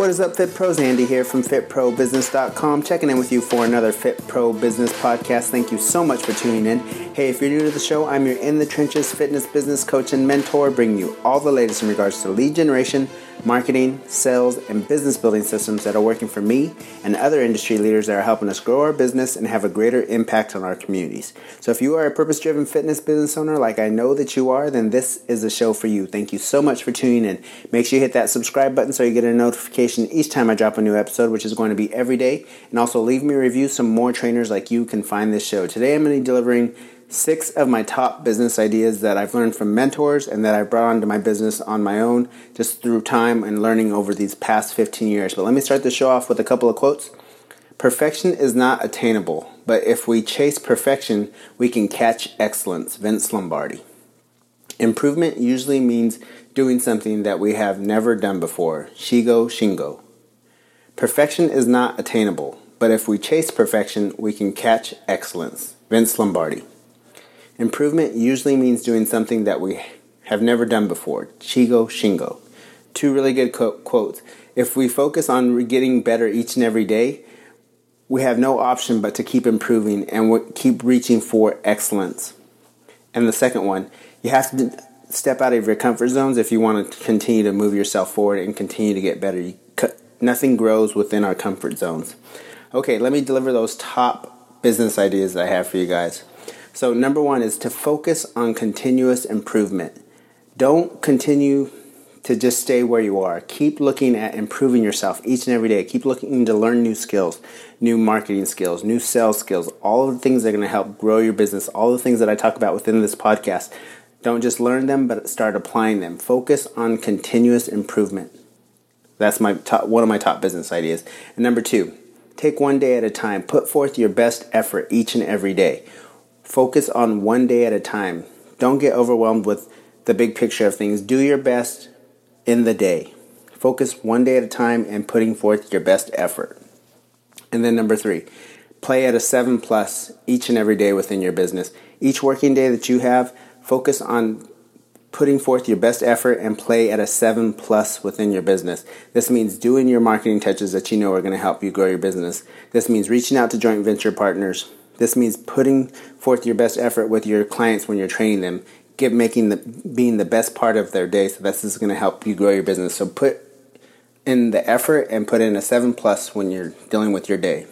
What is up, Fit Pros? Andy here from FitProBusiness.com, checking in with you for another Fit Pro Business podcast. Thank you so much for tuning in. Hey, if you're new to the show, I'm your in the trenches fitness business coach and mentor, bringing you all the latest in regards to lead generation marketing, sales, and business building systems that are working for me and other industry leaders that are helping us grow our business and have a greater impact on our communities. So, if you are a purpose driven fitness business owner like I know that you are, then this is a show for you. Thank you so much for tuning in. Make sure you hit that subscribe button so you get a notification each time I drop a new episode, which is going to be every day. And also leave me a review so more trainers like you can find this show. Today, I'm going to be delivering six of my top business ideas that I've learned from mentors and that I brought onto my business on my own just through time and learning over these past 15 years. But let me start the show off with a couple of quotes. Perfection is not attainable, but if we chase perfection, we can catch excellence. Vince Lombardi. Improvement usually means doing something that we have never done before. Shigeo Shingo. Perfection is not attainable, but if we chase perfection, we can catch excellence. Vince Lombardi. Improvement usually means doing something that we have never done before. Shigeo Shingo. Two really good co- quotes. If we focus on getting better each and every day, we have no option but to keep improving and keep reaching for excellence. And the second one, you have to step out of your comfort zones if you want to continue to move yourself forward and continue to get better. Nothing grows within our comfort zones. Okay, let me deliver those top business ideas I have for you guys. So, number one is to focus on continuous improvement. Don't continue to just stay where you are. Keep looking at improving yourself each and every day. Keep looking to learn new skills, new marketing skills, new sales skills, all of the things that are going to help grow your business, all the things that I talk about within this podcast. Don't just learn them, but start applying them. Focus on continuous improvement. That's my top, one of my top business ideas. And number two, take one day at a time. Put forth your best effort each and every day. Focus on one day at a time. Don't get overwhelmed with the big picture of things. Do your best in the day. Focus one day at a time and putting forth your best effort. And then number three, play at a seven plus each and every day within your business. Each working day that you have, focus on putting forth your best effort and play at a seven plus within your business. This means doing your marketing touches that you know are going to help you grow your business. This means reaching out to joint venture partners, this means putting forth your best effort with your clients when you're training them, get making the being the best part of their day. So this is going to help you grow your business. So put in the effort and put in a seven plus when you're dealing with your day.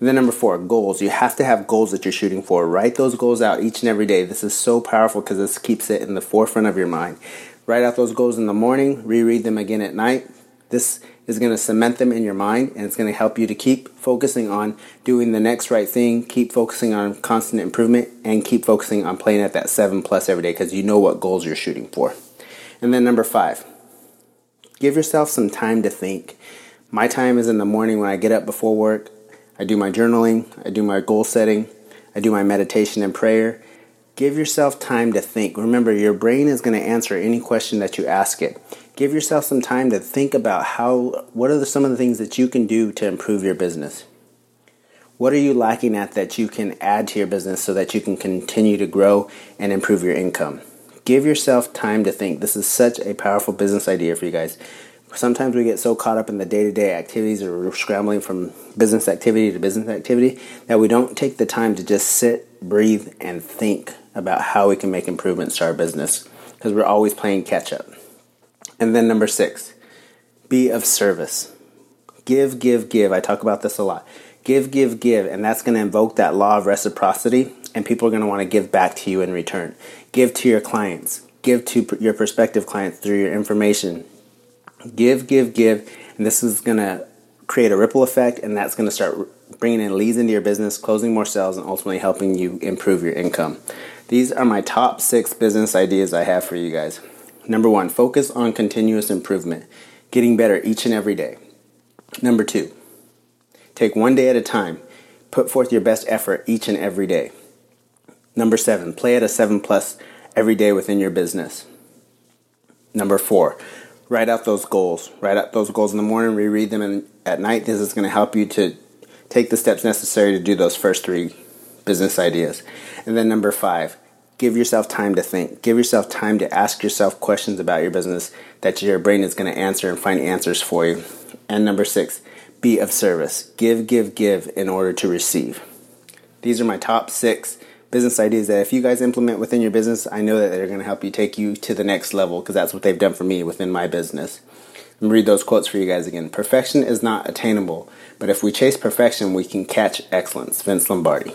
And then number four, goals. You have to have goals that you're shooting for. Write those goals out each and every day. This is so powerful because this keeps it in the forefront of your mind. Write out those goals in the morning, reread them again at night. This is going to cement them in your mind and it's going to help you to keep focusing on doing the next right thing, keep focusing on constant improvement, and keep focusing on playing at that seven plus every day because you know what goals you're shooting for. And then number five, give yourself some time to think. My time is in the morning when I get up before work. I do my journaling, I do my goal setting, I do my meditation and prayer. Give yourself time to think. Remember, your brain is going to answer any question that you ask it give yourself some time to think about how what are the, some of the things that you can do to improve your business? What are you lacking at that you can add to your business so that you can continue to grow and improve your income? Give yourself time to think. This is such a powerful business idea for you guys. Sometimes we get so caught up in the day-to-day activities or we're scrambling from business activity to business activity that we don't take the time to just sit breathe and think about how we can make improvements to our business because we're always playing catch up and then number six, be of service. Give, give, give. I talk about this a lot. Give, give, give. And that's going to invoke that law of reciprocity, and people are going to want to give back to you in return. Give to your clients, give to your prospective clients through your information. Give, give, give. And this is going to create a ripple effect, and that's going to start bringing in leads into your business, closing more sales, and ultimately helping you improve your income. These are my top six business ideas I have for you guys. Number one, focus on continuous improvement, getting better each and every day. Number two, take one day at a time. put forth your best effort each and every day. Number seven, play at a seven plus every day within your business. Number four, write out those goals. Write out those goals in the morning, reread them in, at night. This is going to help you to take the steps necessary to do those first three business ideas. And then number five, give yourself time to think. Give yourself time to ask yourself questions about your business that your brain is going to answer and find answers for you. And number six, be of service. Give, give, give in order to receive. These are my top six business ideas that if you guys implement within your business, I know that they're going to help you take you to the next level because that's what they've done for me within my business. Let me read those quotes for you guys again. Perfection is not attainable, but if we chase perfection, we can catch excellence. Vince Lombardi.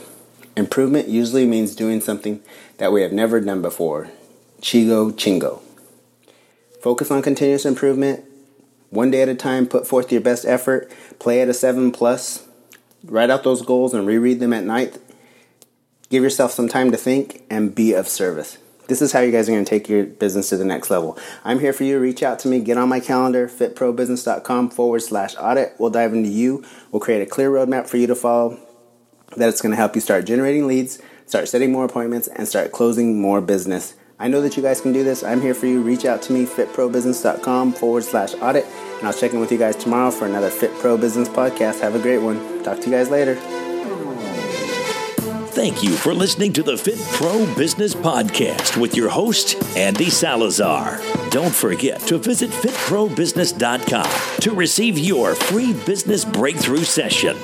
Improvement usually means doing something that we have never done before. Shigeo Shingo. Focus on continuous improvement. One day at a time, put forth your best effort. Play at a 7 plus. Write out those goals and reread them at night. Give yourself some time to think and be of service. This is how you guys are going to take your business to the next level. I'm here for you. Reach out to me. Get on my calendar, fitprobusiness.com forward slash audit. We'll dive into you. We'll create a clear roadmap for you to follow that it's going to help you start generating leads, start setting more appointments, and start closing more business. I know that you guys can do this. I'm here for you. Reach out to me, fitprobusiness.com forward slash audit. And I'll check in with you guys tomorrow for another Fit Pro Business podcast. Have a great one. Talk to you guys later. Thank you for listening to the Fit Pro Business Podcast with your host, Andy Salazar. Don't forget to visit fitprobusiness.com to receive your free business breakthrough session.